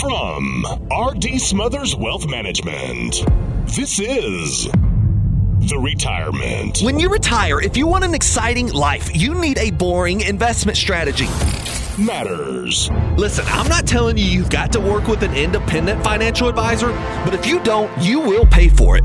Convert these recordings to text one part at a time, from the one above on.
From RD Smothers Wealth Management, this is The Retirement. When you retire, if you want an exciting life, you need a boring investment strategy. Matters. Listen, I'm not telling you you've got to work with an independent financial advisor, but if you don't, you will pay for it.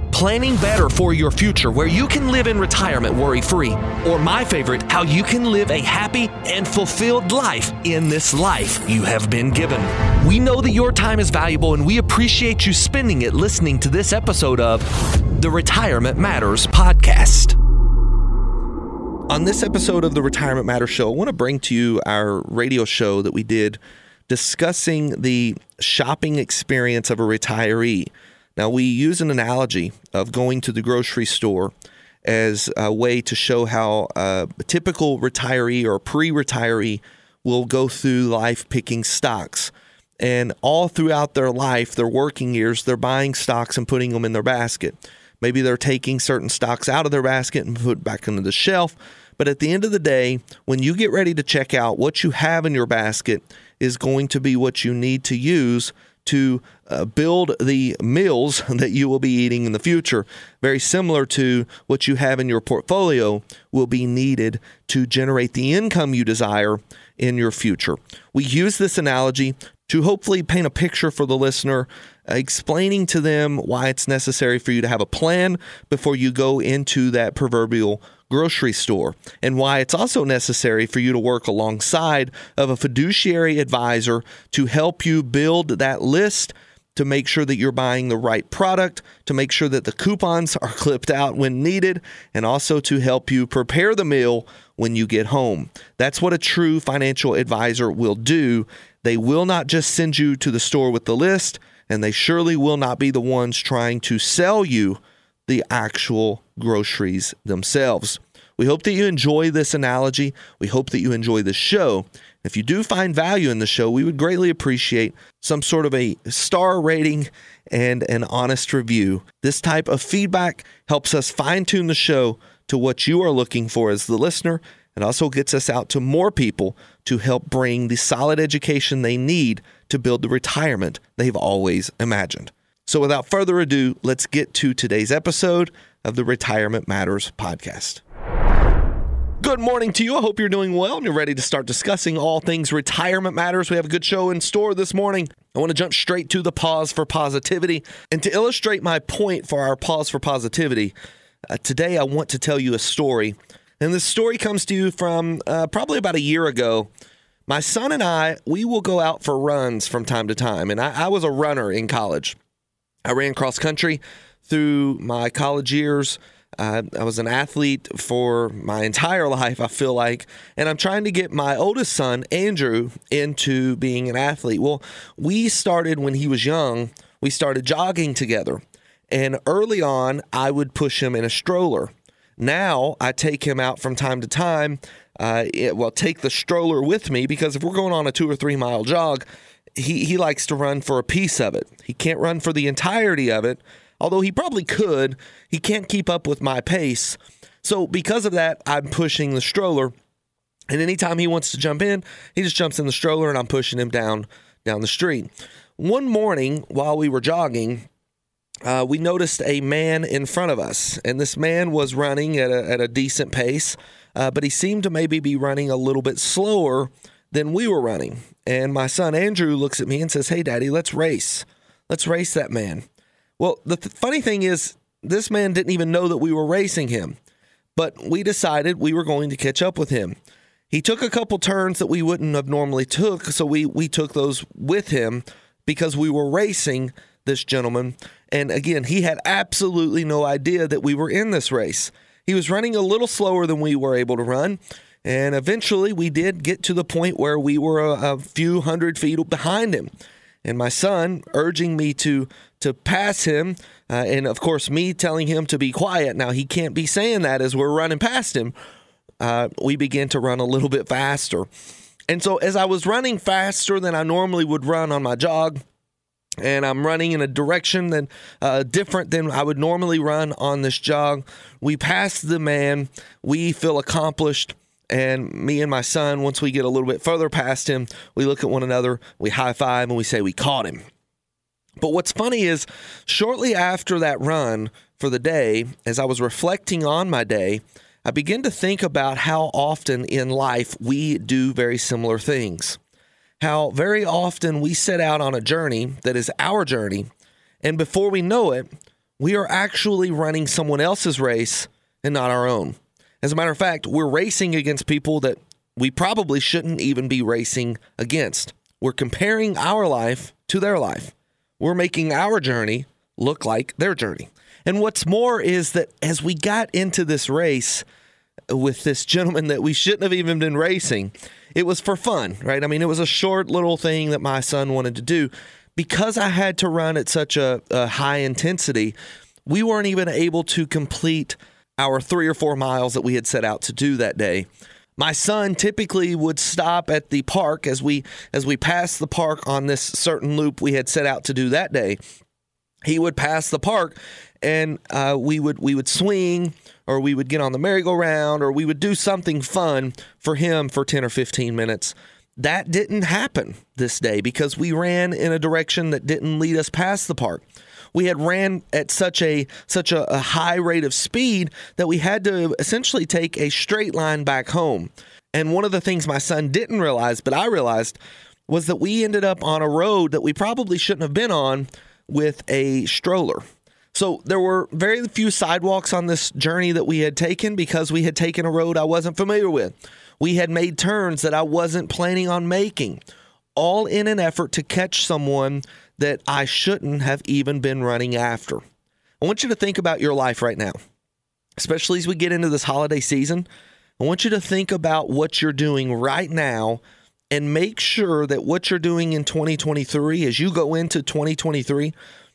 planning better for your future where you can live in retirement worry free, or my favorite, how you can live a happy and fulfilled life in this life you have been given. We know that your time is valuable and we appreciate you spending it listening to this episode of the Retirement Matters podcast. On this episode of the Retirement Matters show, I want to bring to you our radio show that we did discussing the shopping experience of a retiree. Now, we use an analogy of going to the grocery store as a way to show how a typical retiree or pre retiree will go through life picking stocks. And all throughout their life, their working years, they're buying stocks and putting them in their basket. Maybe they're taking certain stocks out of their basket and put back into the shelf. But at the end of the day, when you get ready to check out, what you have in your basket is going to be what you need to use to uh, build the meals that you will be eating in the future. Very similar to what you have in your portfolio will be needed to generate the income you desire in your future. We use this analogy to hopefully paint a picture for the listener, uh, explaining to them why it's necessary for you to have a plan before you go into that proverbial grocery store and why it's also necessary for you to work alongside of a fiduciary advisor to help you build that list to make sure that you're buying the right product, to make sure that the coupons are clipped out when needed, and also to help you prepare the meal when you get home. That's what a true financial advisor will do. They will not just send you to the store with the list, and they surely will not be the ones trying to sell you the actual groceries themselves. We hope that you enjoy this analogy. We hope that you enjoy the show. If you do find value in the show, we would greatly appreciate some sort of a star rating and an honest review. This type of feedback helps us fine tune the show to what you are looking for as the listener. It also gets us out to more people to help bring the solid education they need to build the retirement they've always imagined. So, without further ado, let's get to today's episode of the Retirement Matters podcast. Good morning to you. I hope you're doing well and you're ready to start discussing all things retirement matters. We have a good show in store this morning. I want to jump straight to the pause for positivity. And to illustrate my point for our pause for positivity, uh, today I want to tell you a story. And this story comes to you from uh, probably about a year ago. My son and I, we will go out for runs from time to time. And I, I was a runner in college. I ran cross country through my college years. Uh, I was an athlete for my entire life, I feel like, and I'm trying to get my oldest son, Andrew, into being an athlete. Well, we started when he was young, we started jogging together. And early on, I would push him in a stroller. Now I take him out from time to time. Uh, it, well, take the stroller with me because if we're going on a two or three mile jog, he, he likes to run for a piece of it. He can't run for the entirety of it, although he probably could. He can't keep up with my pace. So, because of that, I'm pushing the stroller. And anytime he wants to jump in, he just jumps in the stroller and I'm pushing him down down the street. One morning while we were jogging, uh, we noticed a man in front of us, and this man was running at a, at a decent pace, uh, but he seemed to maybe be running a little bit slower than we were running. And my son Andrew looks at me and says, Hey, daddy, let's race. Let's race that man. Well, the th- funny thing is, this man didn't even know that we were racing him, but we decided we were going to catch up with him. He took a couple turns that we wouldn't have normally took, so we we took those with him because we were racing this gentleman. And again, he had absolutely no idea that we were in this race. He was running a little slower than we were able to run. And eventually we did get to the point where we were a, a few hundred feet behind him. And my son urging me to to pass him, uh, and of course me telling him to be quiet. Now he can't be saying that as we're running past him. Uh, we began to run a little bit faster. And so as I was running faster than I normally would run on my jog, and I'm running in a direction that uh, different than I would normally run on this jog. We pass the man. We feel accomplished. And me and my son, once we get a little bit further past him, we look at one another, we high five, and we say we caught him. But what's funny is, shortly after that run for the day, as I was reflecting on my day, I began to think about how often in life we do very similar things how very often we set out on a journey that is our journey, and before we know it, we are actually running someone else's race and not our own. As a matter of fact, we're racing against people that we probably shouldn't even be racing against. We're comparing our life to their life. We're making our journey look like their journey. And what's more is that as we got into this race with this gentleman that we shouldn't have even been racing, it was for fun, right? I mean, it was a short little thing that my son wanted to do. Because I had to run at such a, a high intensity, we weren't even able to complete our three or four miles that we had set out to do that day. My son typically would stop at the park as we as we passed the park on this certain loop we had set out to do that day. He would pass the park, and uh, we would we would swing or we would get on the merry-go-round or we would do something fun for him for 10 or 15 minutes. That didn't happen this day because we ran in a direction that didn't lead us past the park. We had ran at such a such a, a high rate of speed that we had to essentially take a straight line back home. And one of the things my son didn't realize, but I realized, was that we ended up on a road that we probably shouldn't have been on with a stroller. So there were very few sidewalks on this journey that we had taken because we had taken a road I wasn't familiar with. We had made turns that I wasn't planning on making, all in an effort to catch someone that I shouldn't have even been running after. I want you to think about your life right now, especially as we get into this holiday season. I want you to think about what you're doing right now and make sure that what you're doing in 2023 as you go into 2023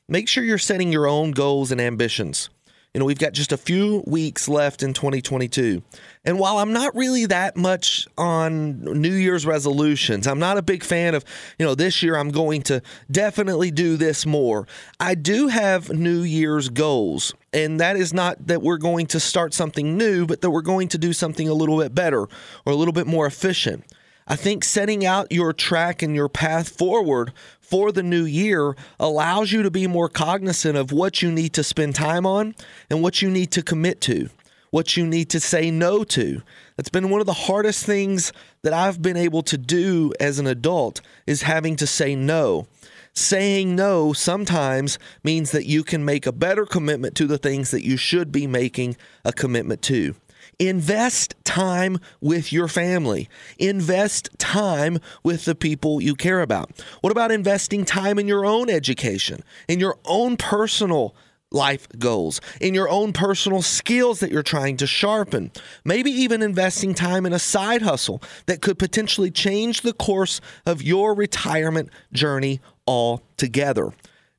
make sure you're setting your own goals and ambitions. You know, we've got just a few weeks left in 2022. And while I'm not really that much on New Year's resolutions, I'm not a big fan of, you know, this year I'm going to definitely do this more. I do have New Year's goals. And that is not that we're going to start something new, but that we're going to do something a little bit better or a little bit more efficient. I think setting out your track and your path forward for the new year allows you to be more cognizant of what you need to spend time on and what you need to commit to, what you need to say no to. That's been one of the hardest things that I've been able to do as an adult is having to say no. Saying no sometimes means that you can make a better commitment to the things that you should be making a commitment to. Invest time with your family. Invest time with the people you care about. What about investing time in your own education, in your own personal life goals, in your own personal skills that you're trying to sharpen. Maybe even investing time in a side hustle that could potentially change the course of your retirement journey altogether.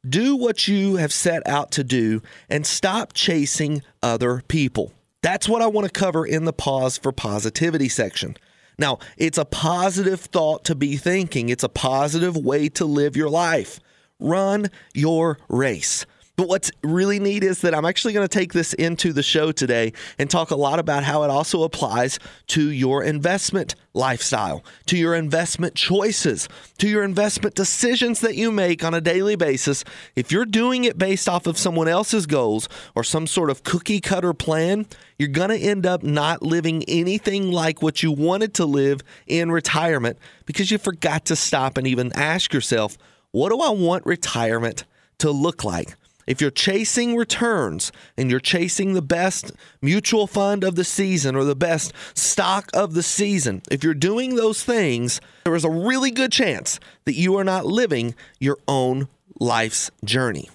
Do what you have set out to do and stop chasing other people. That's what I want to cover in the pause for positivity section. Now, it's a positive thought to be thinking, it's a positive way to live your life. Run your race. But what's really neat is that I'm actually going to take this into the show today and talk a lot about how it also applies to your investment lifestyle, to your investment choices, to your investment decisions that you make on a daily basis. If you're doing it based off of someone else's goals or some sort of cookie cutter plan, you're going to end up not living anything like what you wanted to live in retirement because you forgot to stop and even ask yourself, what do I want retirement to look like? If you're chasing returns and you're chasing the best mutual fund of the season or the best stock of the season, if you're doing those things, there is a really good chance that you are not living your own life's journey.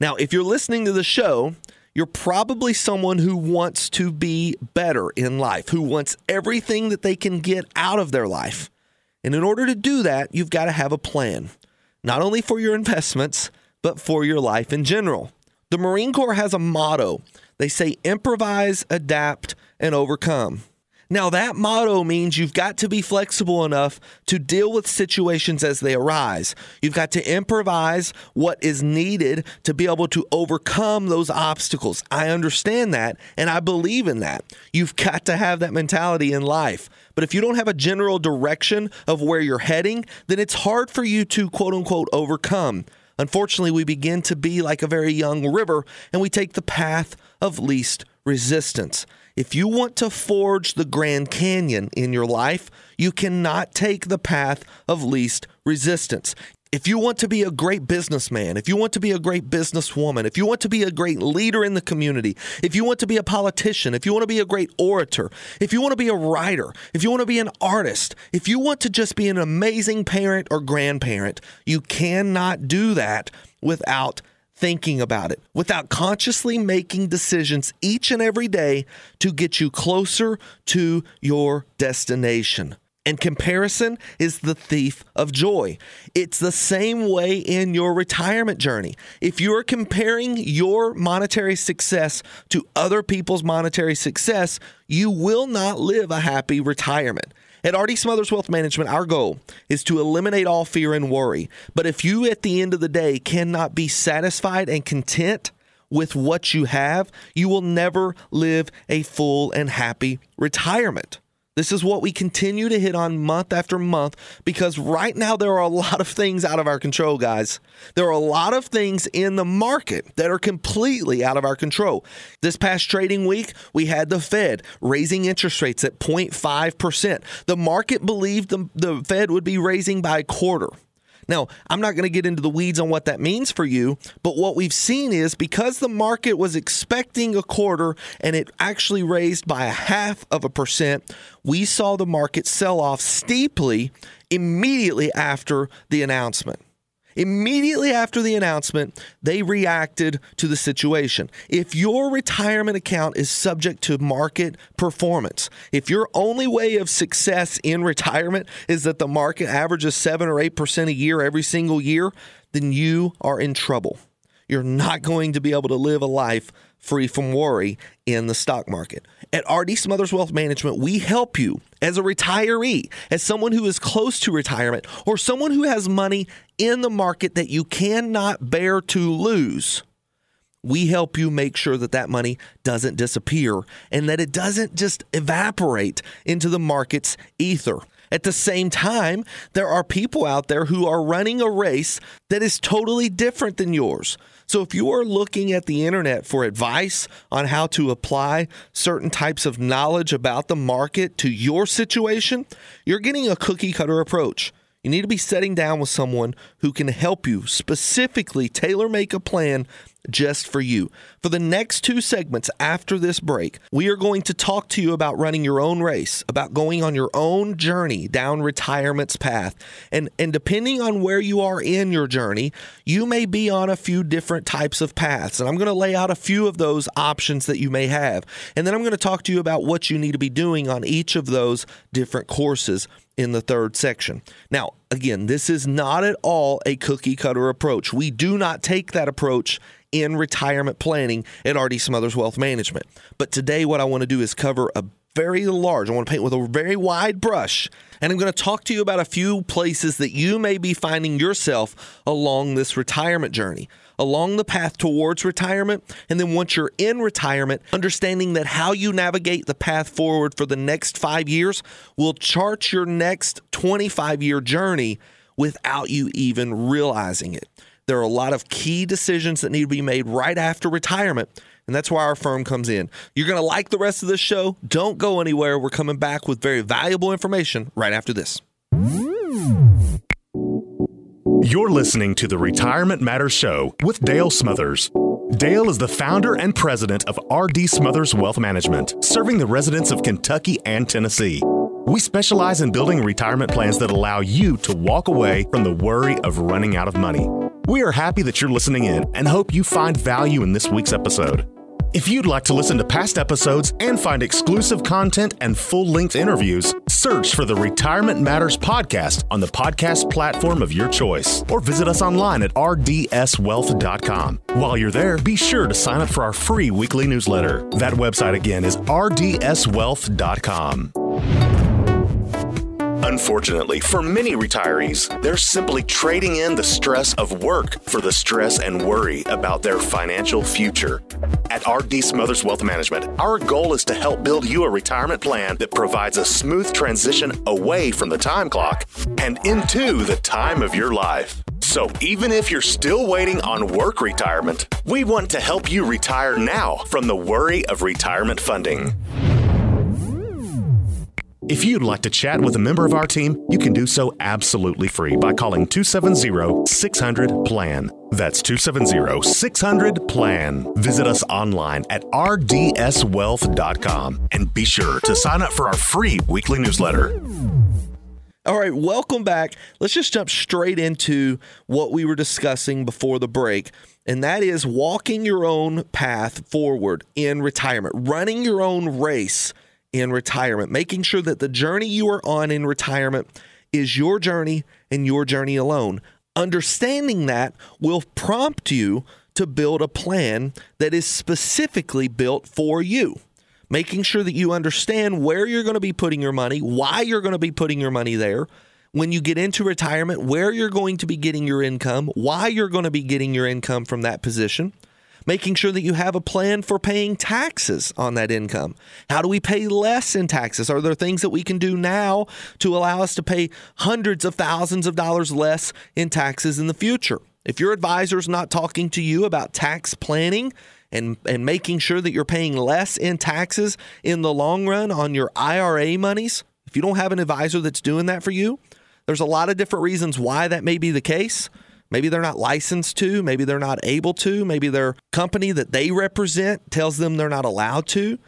Now, if you're listening to the show, you're probably someone who wants to be better in life, who wants everything that they can get out of their life. And in order to do that, you've got to have a plan, not only for your investments, but for your life in general. The Marine Corps has a motto. They say improvise, adapt, and overcome. Now, that motto means you've got to be flexible enough to deal with situations as they arise. You've got to improvise what is needed to be able to overcome those obstacles. I understand that and I believe in that. You've got to have that mentality in life. But if you don't have a general direction of where you're heading, then it's hard for you to quote unquote overcome. Unfortunately, we begin to be like a very young river and we take the path of least resistance. If you want to forge the Grand Canyon in your life, you cannot take the path of least resistance. If you want to be a great businessman, if you want to be a great businesswoman, if you want to be a great leader in the community, if you want to be a politician, if you want to be a great orator, if you want to be a writer, if you want to be an artist, if you want to just be an amazing parent or grandparent, you cannot do that without thinking about it, without consciously making decisions each and every day to get you closer to your destination. And comparison is the thief of joy. It's the same way in your retirement journey. If you're comparing your monetary success to other people's monetary success, you will not live a happy retirement. At RD Smothers Wealth Management, our goal is to eliminate all fear and worry. But if you, at the end of the day, cannot be satisfied and content with what you have, you will never live a full and happy retirement. This is what we continue to hit on month after month because right now there are a lot of things out of our control, guys. There are a lot of things in the market that are completely out of our control. This past trading week, we had the Fed raising interest rates at 0.5%. The market believed the, the Fed would be raising by a quarter. Now, I'm not going to get into the weeds on what that means for you, but what we've seen is because the market was expecting a quarter and it actually raised by a half of a percent, we saw the market sell off steeply immediately after the announcement. Immediately after the announcement, they reacted to the situation. If your retirement account is subject to market performance, if your only way of success in retirement is that the market averages 7 or 8% a year every single year, then you are in trouble. You're not going to be able to live a life free from worry in the stock market. At RD Smothers Wealth Management, we help you as a retiree, as someone who is close to retirement, or someone who has money in the market that you cannot bear to lose. We help you make sure that that money doesn't disappear and that it doesn't just evaporate into the market's ether. At the same time, there are people out there who are running a race that is totally different than yours. So if you are looking at the internet for advice on how to apply certain types of knowledge about the market to your situation, you're getting a cookie cutter approach. You need to be sitting down with someone who can help you specifically tailor make a plan just for you. For the next two segments after this break, we are going to talk to you about running your own race, about going on your own journey down retirement's path. And and depending on where you are in your journey, you may be on a few different types of paths. And I'm going to lay out a few of those options that you may have. And then I'm going to talk to you about what you need to be doing on each of those different courses in the third section. Now, again, this is not at all a cookie cutter approach. We do not take that approach in retirement planning at RD Smothers Wealth Management. But today, what I want to do is cover a very large, I want to paint with a very wide brush. And I'm going to talk to you about a few places that you may be finding yourself along this retirement journey along the path towards retirement. And then once you're in retirement, understanding that how you navigate the path forward for the next five years will chart your next 25 year journey without you even realizing it. There are a lot of key decisions that need to be made right after retirement. And that's why our firm comes in. You're going to like the rest of this show. Don't go anywhere. We're coming back with very valuable information right after this. You're listening to the Retirement Matters Show with Dale Smothers. Dale is the founder and president of RD Smothers Wealth Management, serving the residents of Kentucky and Tennessee. We specialize in building retirement plans that allow you to walk away from the worry of running out of money. We are happy that you're listening in and hope you find value in this week's episode. If you'd like to listen to past episodes and find exclusive content and full length interviews, search for the Retirement Matters podcast on the podcast platform of your choice or visit us online at rdswealth.com. While you're there, be sure to sign up for our free weekly newsletter. That website again is rdswealth.com. Unfortunately, for many retirees, they're simply trading in the stress of work for the stress and worry about their financial future. At RD Smothers Wealth Management, our goal is to help build you a retirement plan that provides a smooth transition away from the time clock and into the time of your life. So, even if you're still waiting on work retirement, we want to help you retire now from the worry of retirement funding. If you'd like to chat with a member of our team, you can do so absolutely free by calling 270 600 PLAN. That's 270 600 PLAN. Visit us online at rdswealth.com and be sure to sign up for our free weekly newsletter. All right, welcome back. Let's just jump straight into what we were discussing before the break, and that is walking your own path forward in retirement, running your own race in retirement, making sure that the journey you are on in retirement is your journey and your journey alone. Understanding that will prompt you to build a plan that is specifically built for you. Making sure that you understand where you're going to be putting your money, why you're going to be putting your money there, when you get into retirement, where you're going to be getting your income, why you're going to be getting your income from that position making sure that you have a plan for paying taxes on that income. How do we pay less in taxes? Are there things that we can do now to allow us to pay hundreds of thousands of dollars less in taxes in the future? If your advisor is not talking to you about tax planning, and, and making sure that you're paying less in taxes in the long run on your IRA monies, if you don't have an advisor that's doing that for you, there's a lot of different reasons why that may be the case. Maybe they're not licensed to, maybe they're not able to, maybe their company that they represent tells them they're not allowed to.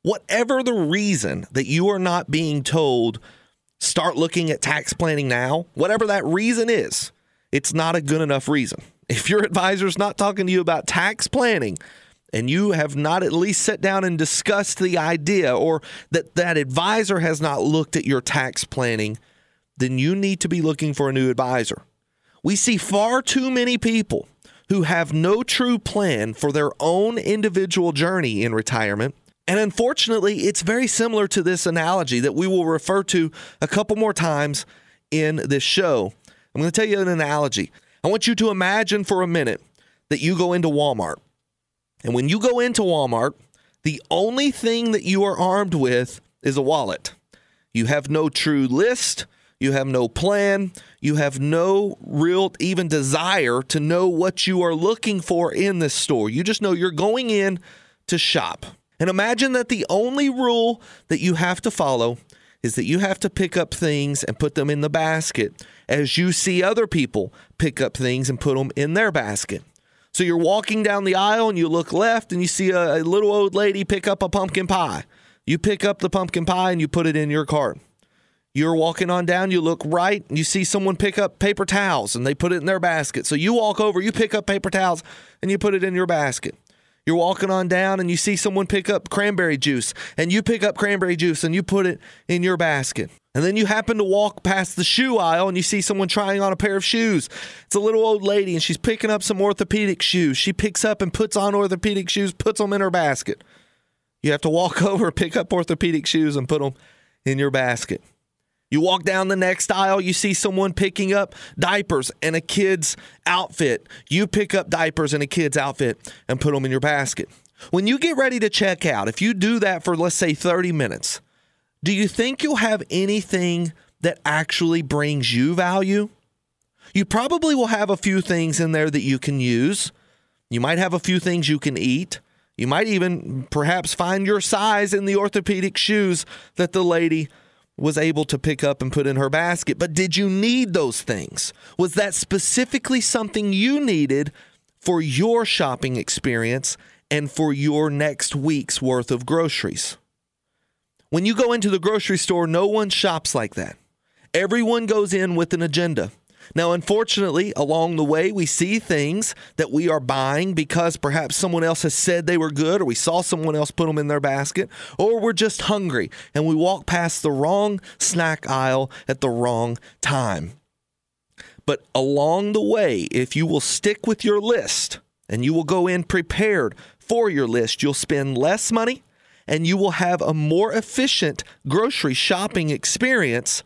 Whatever the reason that you are not being told, start looking at tax planning now, whatever that reason is, it's not a good enough reason. If your advisor is not talking to you about tax planning, and you have not at least sat down and discussed the idea or that that advisor has not looked at your tax planning, then you need to be looking for a new advisor. We see far too many people who have no true plan for their own individual journey in retirement. And unfortunately, it's very similar to this analogy that we will refer to a couple more times in this show. I'm going to tell you an analogy. I want you to imagine for a minute that you go into Walmart. And when you go into Walmart, the only thing that you are armed with is a wallet. You have no true list, you have no plan. You have no real even desire to know what you are looking for in this store. You just know you're going in to shop. And imagine that the only rule that you have to follow is that you have to pick up things and put them in the basket as you see other people pick up things and put them in their basket. So you're walking down the aisle and you look left and you see a, little old lady pick up a pumpkin pie. You pick up the pumpkin pie and you put it in your cart. You're walking on down, you look right, and you see someone pick up paper towels and they put it in their basket. So you walk over, you pick up paper towels and you put it in your basket. You're walking on down and you see someone pick up cranberry juice and you pick up cranberry juice and you put it in your basket. And then you happen to walk past the shoe aisle and you see someone trying on a pair of shoes. It's a little old lady and she's picking up some orthopedic shoes. She picks up and puts on orthopedic shoes, puts them in her basket. You have to walk over, pick up orthopedic shoes, and put them in your basket. You walk down the next aisle, you see someone picking up diapers and a kid's outfit. You pick up diapers and a kid's outfit and put them in your basket. When you get ready to check out, if you do that for, let's say, 30 minutes, do you think you'll have anything that actually brings you value? You probably will have a few things in there that you can use. You might have a few things you can eat. You might even perhaps find your size in the orthopedic shoes that the lady was able to pick up and put in her basket. But did you need those things? Was that specifically something you needed for your shopping experience and for your next week's worth of groceries? When you go into the grocery store, no one shops like that. Everyone goes in with an agenda. Now, unfortunately, along the way, we see things that we are buying because perhaps someone else has said they were good, or we saw someone else put them in their basket, or we're just hungry and we walk past the wrong snack aisle at the wrong time. But along the way, if you will stick with your list and you will go in prepared for your list, you'll spend less money and you will have a more efficient grocery shopping experience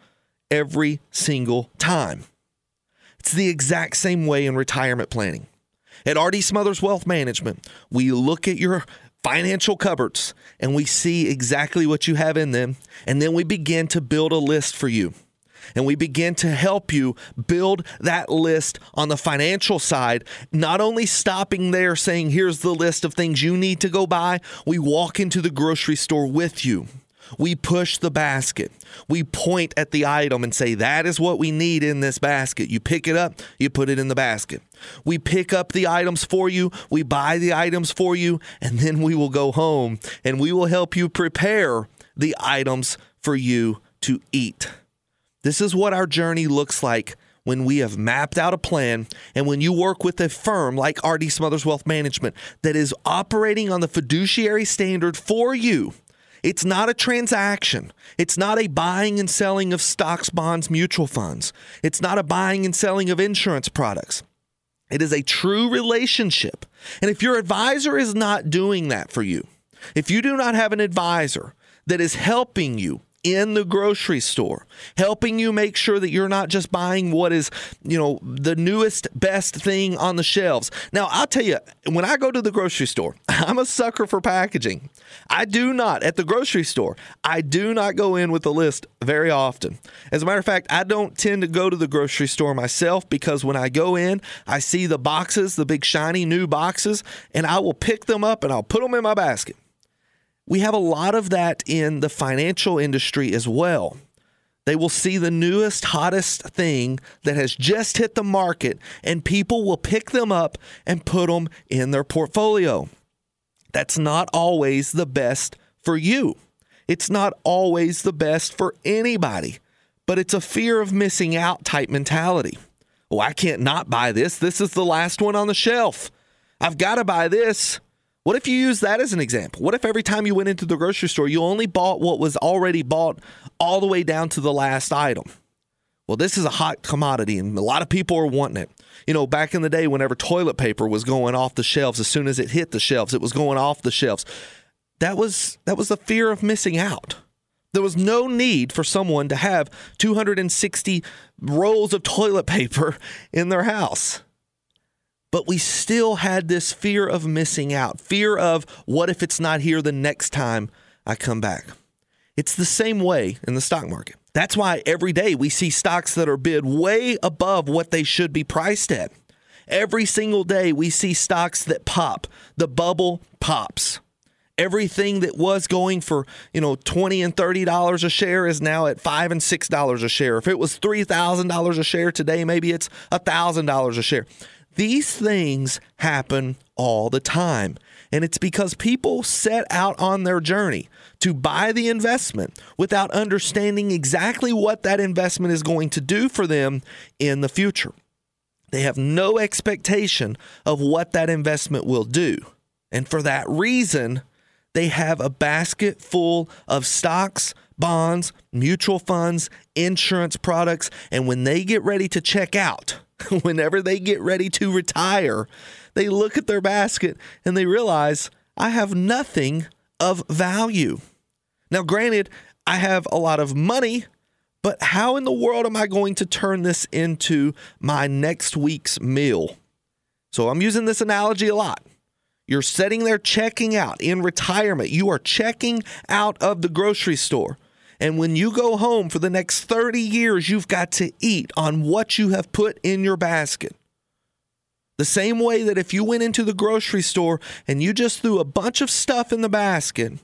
every single time. It's the exact same way in retirement planning. At RD Smothers Wealth Management, we look at your financial cupboards and we see exactly what you have in them, and then we begin to build a list for you and we begin to help you build that list on the financial side, not only stopping there saying, here's the list of things you need to go buy, we walk into the grocery store with you. We push the basket. We point at the item and say, That is what we need in this basket. You pick it up, you put it in the basket. We pick up the items for you, we buy the items for you, and then we will go home and we will help you prepare the items for you to eat. This is what our journey looks like when we have mapped out a plan and when you work with a firm like RD Smothers Wealth Management that is operating on the fiduciary standard for you. It's not a transaction. It's not a buying and selling of stocks, bonds, mutual funds. It's not a buying and selling of insurance products. It is a true relationship. And if your advisor is not doing that for you, if you do not have an advisor that is helping you in the grocery store, helping you make sure that you're not just buying what is, you know, the newest, best thing on the shelves. Now, I'll tell you, when I go to the grocery store, I'm a sucker for packaging. I do not, at the grocery store, I do not go in with a list very often. As a matter of fact, I don't tend to go to the grocery store myself because when I go in, I see the boxes, the big shiny new boxes, and I will pick them up and I'll put them in my basket. We have a lot of that in the financial industry as well. They will see the newest, hottest thing that has just hit the market, and people will pick them up and put them in their portfolio. That's not always the best for you. It's not always the best for anybody, but it's a fear of missing out type mentality. Oh, I can't not buy this. This is the last one on the shelf. I've got to buy this. What if you use that as an example? What if every time you went into the grocery store, you only bought what was already bought all the way down to the last item? Well, this is a hot commodity and a lot of people are wanting it. You know, back in the day, whenever toilet paper was going off the shelves, as soon as it hit the shelves, it was going off the shelves. That was that was the fear of missing out. There was no need for someone to have 260 rolls of toilet paper in their house but we still had this fear of missing out, fear of what if it's not here the next time I come back. It's the same way in the stock market. That's why every day we see stocks that are bid way above what they should be priced at. Every single day we see stocks that pop. The bubble pops. Everything that was going for, you know, 20 and 30 dollars a share is now at 5 and 6 dollars a share. If it was $3,000 a share today, maybe it's $1,000 a share. These things happen all the time. And it's because people set out on their journey to buy the investment without understanding exactly what that investment is going to do for them in the future. They have no expectation of what that investment will do. And for that reason, they have a basket full of stocks, bonds, mutual funds, insurance products. And when they get ready to check out, whenever they get ready to retire, they look at their basket and they realize, I have nothing of value. Now, granted, I have a lot of money, but how in the world am I going to turn this into my next week's meal? So I'm using this analogy a lot. You're sitting there checking out in retirement. You are checking out of the grocery store. And when you go home for the next 30 years, you've got to eat on what you have put in your basket. The same way that if you went into the grocery store and you just threw a bunch of stuff in the basket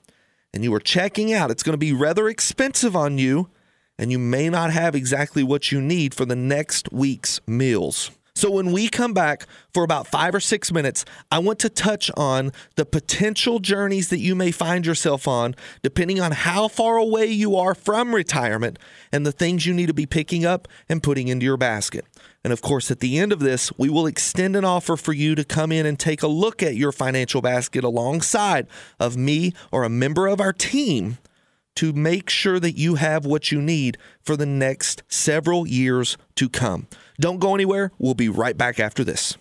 and you were checking out, it's going to be rather expensive on you and you may not have exactly what you need for the next week's meals. So, when we come back for about five or six minutes, I want to touch on the potential journeys that you may find yourself on, depending on how far away you are from retirement and the things you need to be picking up and putting into your basket. And of course, at the end of this, we will extend an offer for you to come in and take a look at your financial basket alongside of me or a member of our team to make sure that you have what you need for the next several years to come. Don't go anywhere. We'll be right back after this.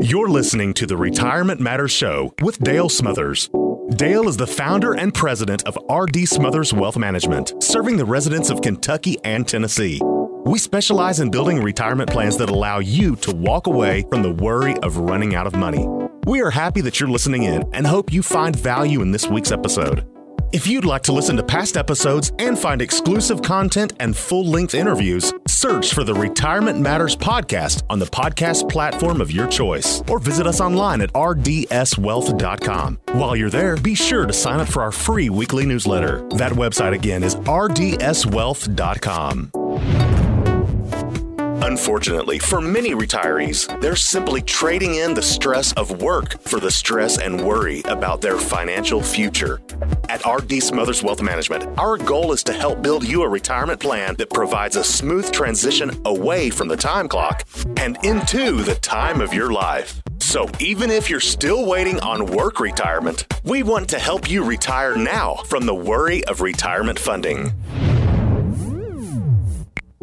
You're listening to the Retirement Matters Show with Dale Smothers. Dale is the founder and president of RD Smothers Wealth Management, serving the residents of Kentucky and Tennessee. We specialize in building retirement plans that allow you to walk away from the worry of running out of money. We are happy that you're listening in and hope you find value in this week's episode. If you'd like to listen to past episodes and find exclusive content and full length interviews, search for the Retirement Matters podcast on the podcast platform of your choice or visit us online at rdswealth.com. While you're there, be sure to sign up for our free weekly newsletter. That website again is rdswealth.com. Unfortunately, for many retirees, they're simply trading in the stress of work for the stress and worry about their financial future. At RD Smothers Wealth Management, our goal is to help build you a retirement plan that provides a smooth transition away from the time clock and into the time of your life. So, even if you're still waiting on work retirement, we want to help you retire now from the worry of retirement funding.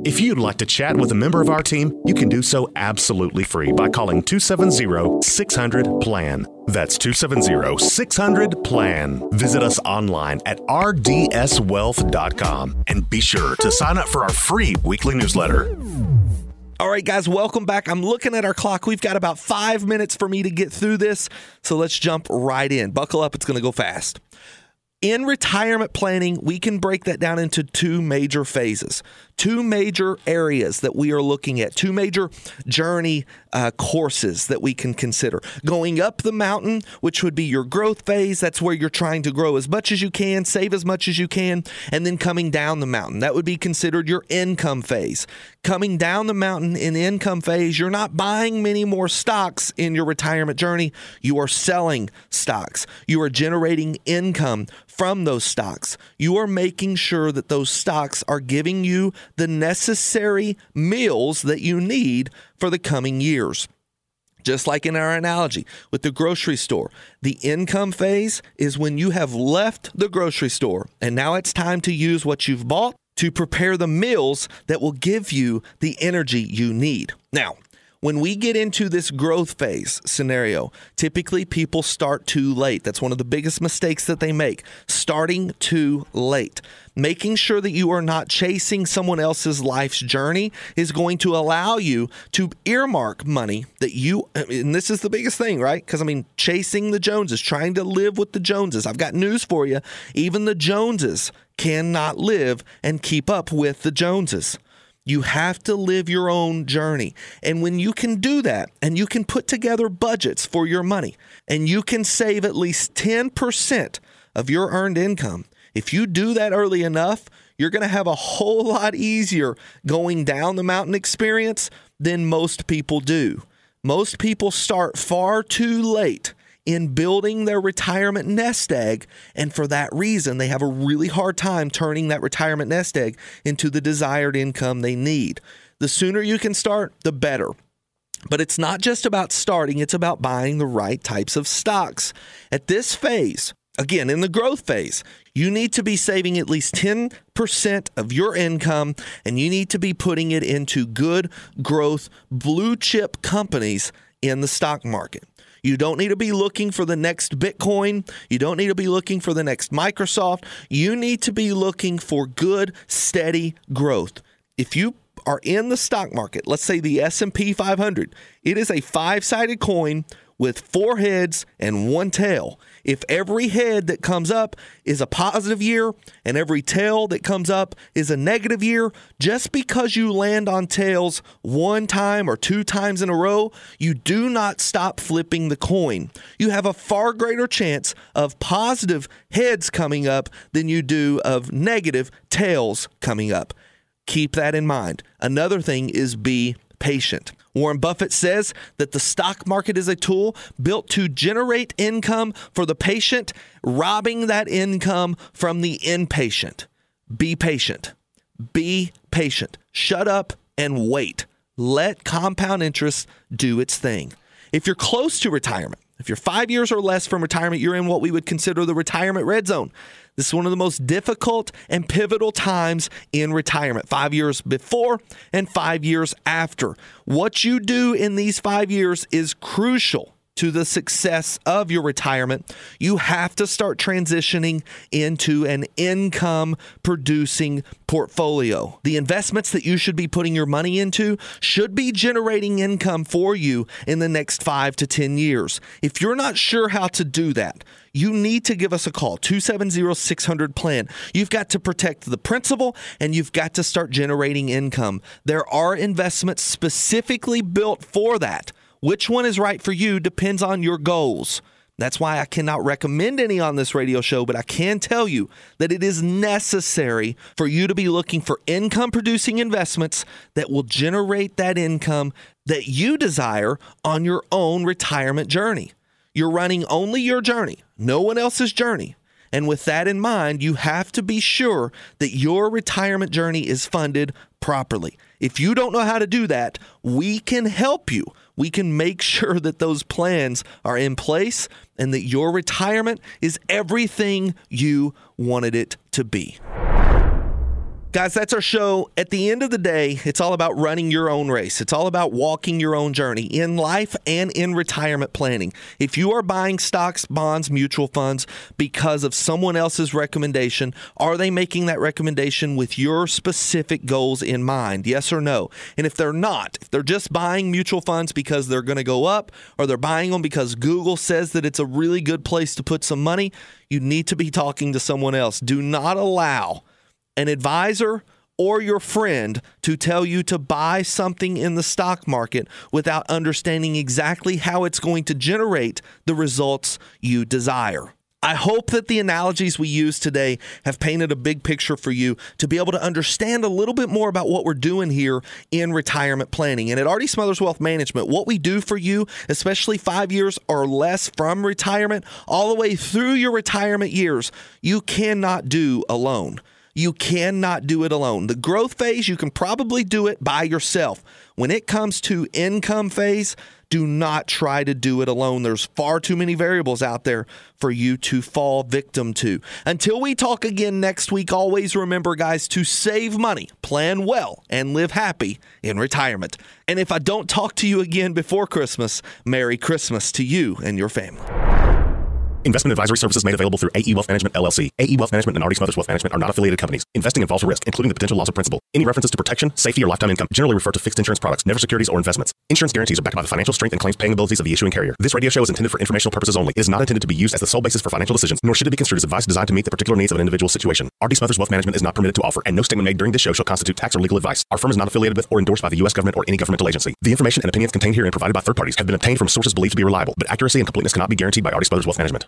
If you'd like to chat with a member of our team, you can do so absolutely free by calling 270 600 PLAN. That's 270 600 PLAN. Visit us online at rdswealth.com and be sure to sign up for our free weekly newsletter. All right, guys, welcome back. I'm looking at our clock. We've got about five minutes for me to get through this. So let's jump right in. Buckle up, it's going to go fast. In retirement planning, we can break that down into two major phases, two major areas that we are looking at, two major journey uh, courses that we can consider. Going up the mountain, which would be your growth phase, that's where you're trying to grow as much as you can, save as much as you can, and then coming down the mountain, that would be considered your income phase. Coming down the mountain in the income phase, you're not buying many more stocks in your retirement journey, you are selling stocks, you are generating income from those stocks. You are making sure that those stocks are giving you the necessary meals that you need for the coming years. Just like in our analogy with the grocery store, the income phase is when you have left the grocery store and now it's time to use what you've bought to prepare the meals that will give you the energy you need. Now, when we get into this growth phase scenario, typically people start too late. That's one of the biggest mistakes that they make, starting too late. Making sure that you are not chasing someone else's life's journey is going to allow you to earmark money that you, and this is the biggest thing, right? Because I mean, chasing the Joneses, trying to live with the Joneses. I've got news for you. Even the Joneses cannot live and keep up with the Joneses. You have to live your own journey. And when you can do that and you can put together budgets for your money and you can save at least 10% of your earned income, if you do that early enough, you're going to have a whole lot easier going down the mountain experience than most people do. Most people start far too late in building their retirement nest egg. And for that reason, they have a really hard time turning that retirement nest egg into the desired income they need. The sooner you can start, the better. But it's not just about starting, it's about buying the right types of stocks. At this phase, again, in the growth phase, you need to be saving at least 10% of your income and you need to be putting it into good growth blue chip companies in the stock market. You don't need to be looking for the next Bitcoin. You don't need to be looking for the next Microsoft. You need to be looking for good, steady growth. If you are in the stock market, let's say the S&P 500, it is a five-sided coin with four heads and one tail. If every head that comes up is a positive year and every tail that comes up is a negative year, just because you land on tails one time or two times in a row, you do not stop flipping the coin. You have a far greater chance of positive heads coming up than you do of negative tails coming up. Keep that in mind. Another thing is be patient. Warren Buffett says that the stock market is a tool built to generate income for the patient, robbing that income from the inpatient. Be patient. Be patient. Shut up and wait. Let compound interest do its thing. If you're close to retirement, If you're five years or less from retirement, you're in what we would consider the retirement red zone. This is one of the most difficult and pivotal times in retirement five years before and five years after. What you do in these five years is crucial to the success of your retirement, you have to start transitioning into an income producing portfolio. The investments that you should be putting your money into should be generating income for you in the next five to 10 years. If you're not sure how to do that, you need to give us a call 270 600 plan. You've got to protect the principal and you've got to start generating income. There are investments specifically built for that. Which one is right for you depends on your goals. That's why I cannot recommend any on this radio show, but I can tell you that it is necessary for you to be looking for income producing investments that will generate that income that you desire on your own retirement journey. You're running only your journey, no one else's journey. And with that in mind, you have to be sure that your retirement journey is funded properly. If you don't know how to do that, we can help you we can make sure that those plans are in place and that your retirement is everything you wanted it to be. Guys, that's our show. At the end of the day, it's all about running your own race. It's all about walking your own journey in life and in retirement planning. If you are buying stocks, bonds, mutual funds because of someone else's recommendation, are they making that recommendation with your specific goals in mind? Yes or no? And if they're not, if they're just buying mutual funds because they're going to go up or they're buying them because Google says that it's a really good place to put some money, you need to be talking to someone else. Do not allow an advisor or your friend to tell you to buy something in the stock market without understanding exactly how it's going to generate the results you desire. I hope that the analogies we use today have painted a big picture for you to be able to understand a little bit more about what we're doing here in retirement planning. And at RD Smothers Wealth Management, what we do for you, especially five years or less from retirement, all the way through your retirement years, you cannot do alone. You cannot do it alone. The growth phase, you can probably do it by yourself. When it comes to income phase, do not try to do it alone. There's far too many variables out there for you to fall victim to. Until we talk again next week, always remember, guys, to save money, plan well, and live happy in retirement. And if I don't talk to you again before Christmas, Merry Christmas to you and your family. Investment advisory services made available through AE Wealth Management LLC. AE Wealth Management and RD Smothers Wealth Management are not affiliated companies. Investing involves risk, including the potential loss of principal. Any references to protection, safety, or lifetime income generally refer to fixed insurance products, never securities or investments. Insurance guarantees are backed by the financial strength and claims paying abilities of the issuing carrier. This radio show is intended for informational purposes only. It is not intended to be used as the sole basis for financial decisions, nor should it be construed as advice designed to meet the particular needs of an individual situation. RD Smothers Wealth Management is not permitted to offer, and no statement made during this show shall constitute tax or legal advice. Our firm is not affiliated with or endorsed by the U.S. government or any governmental agency. The information and opinions contained herein provided by third parties have been obtained from sources believed to be reliable, but accuracy and completeness cannot be guaranteed by RD Smothers Wealth Management.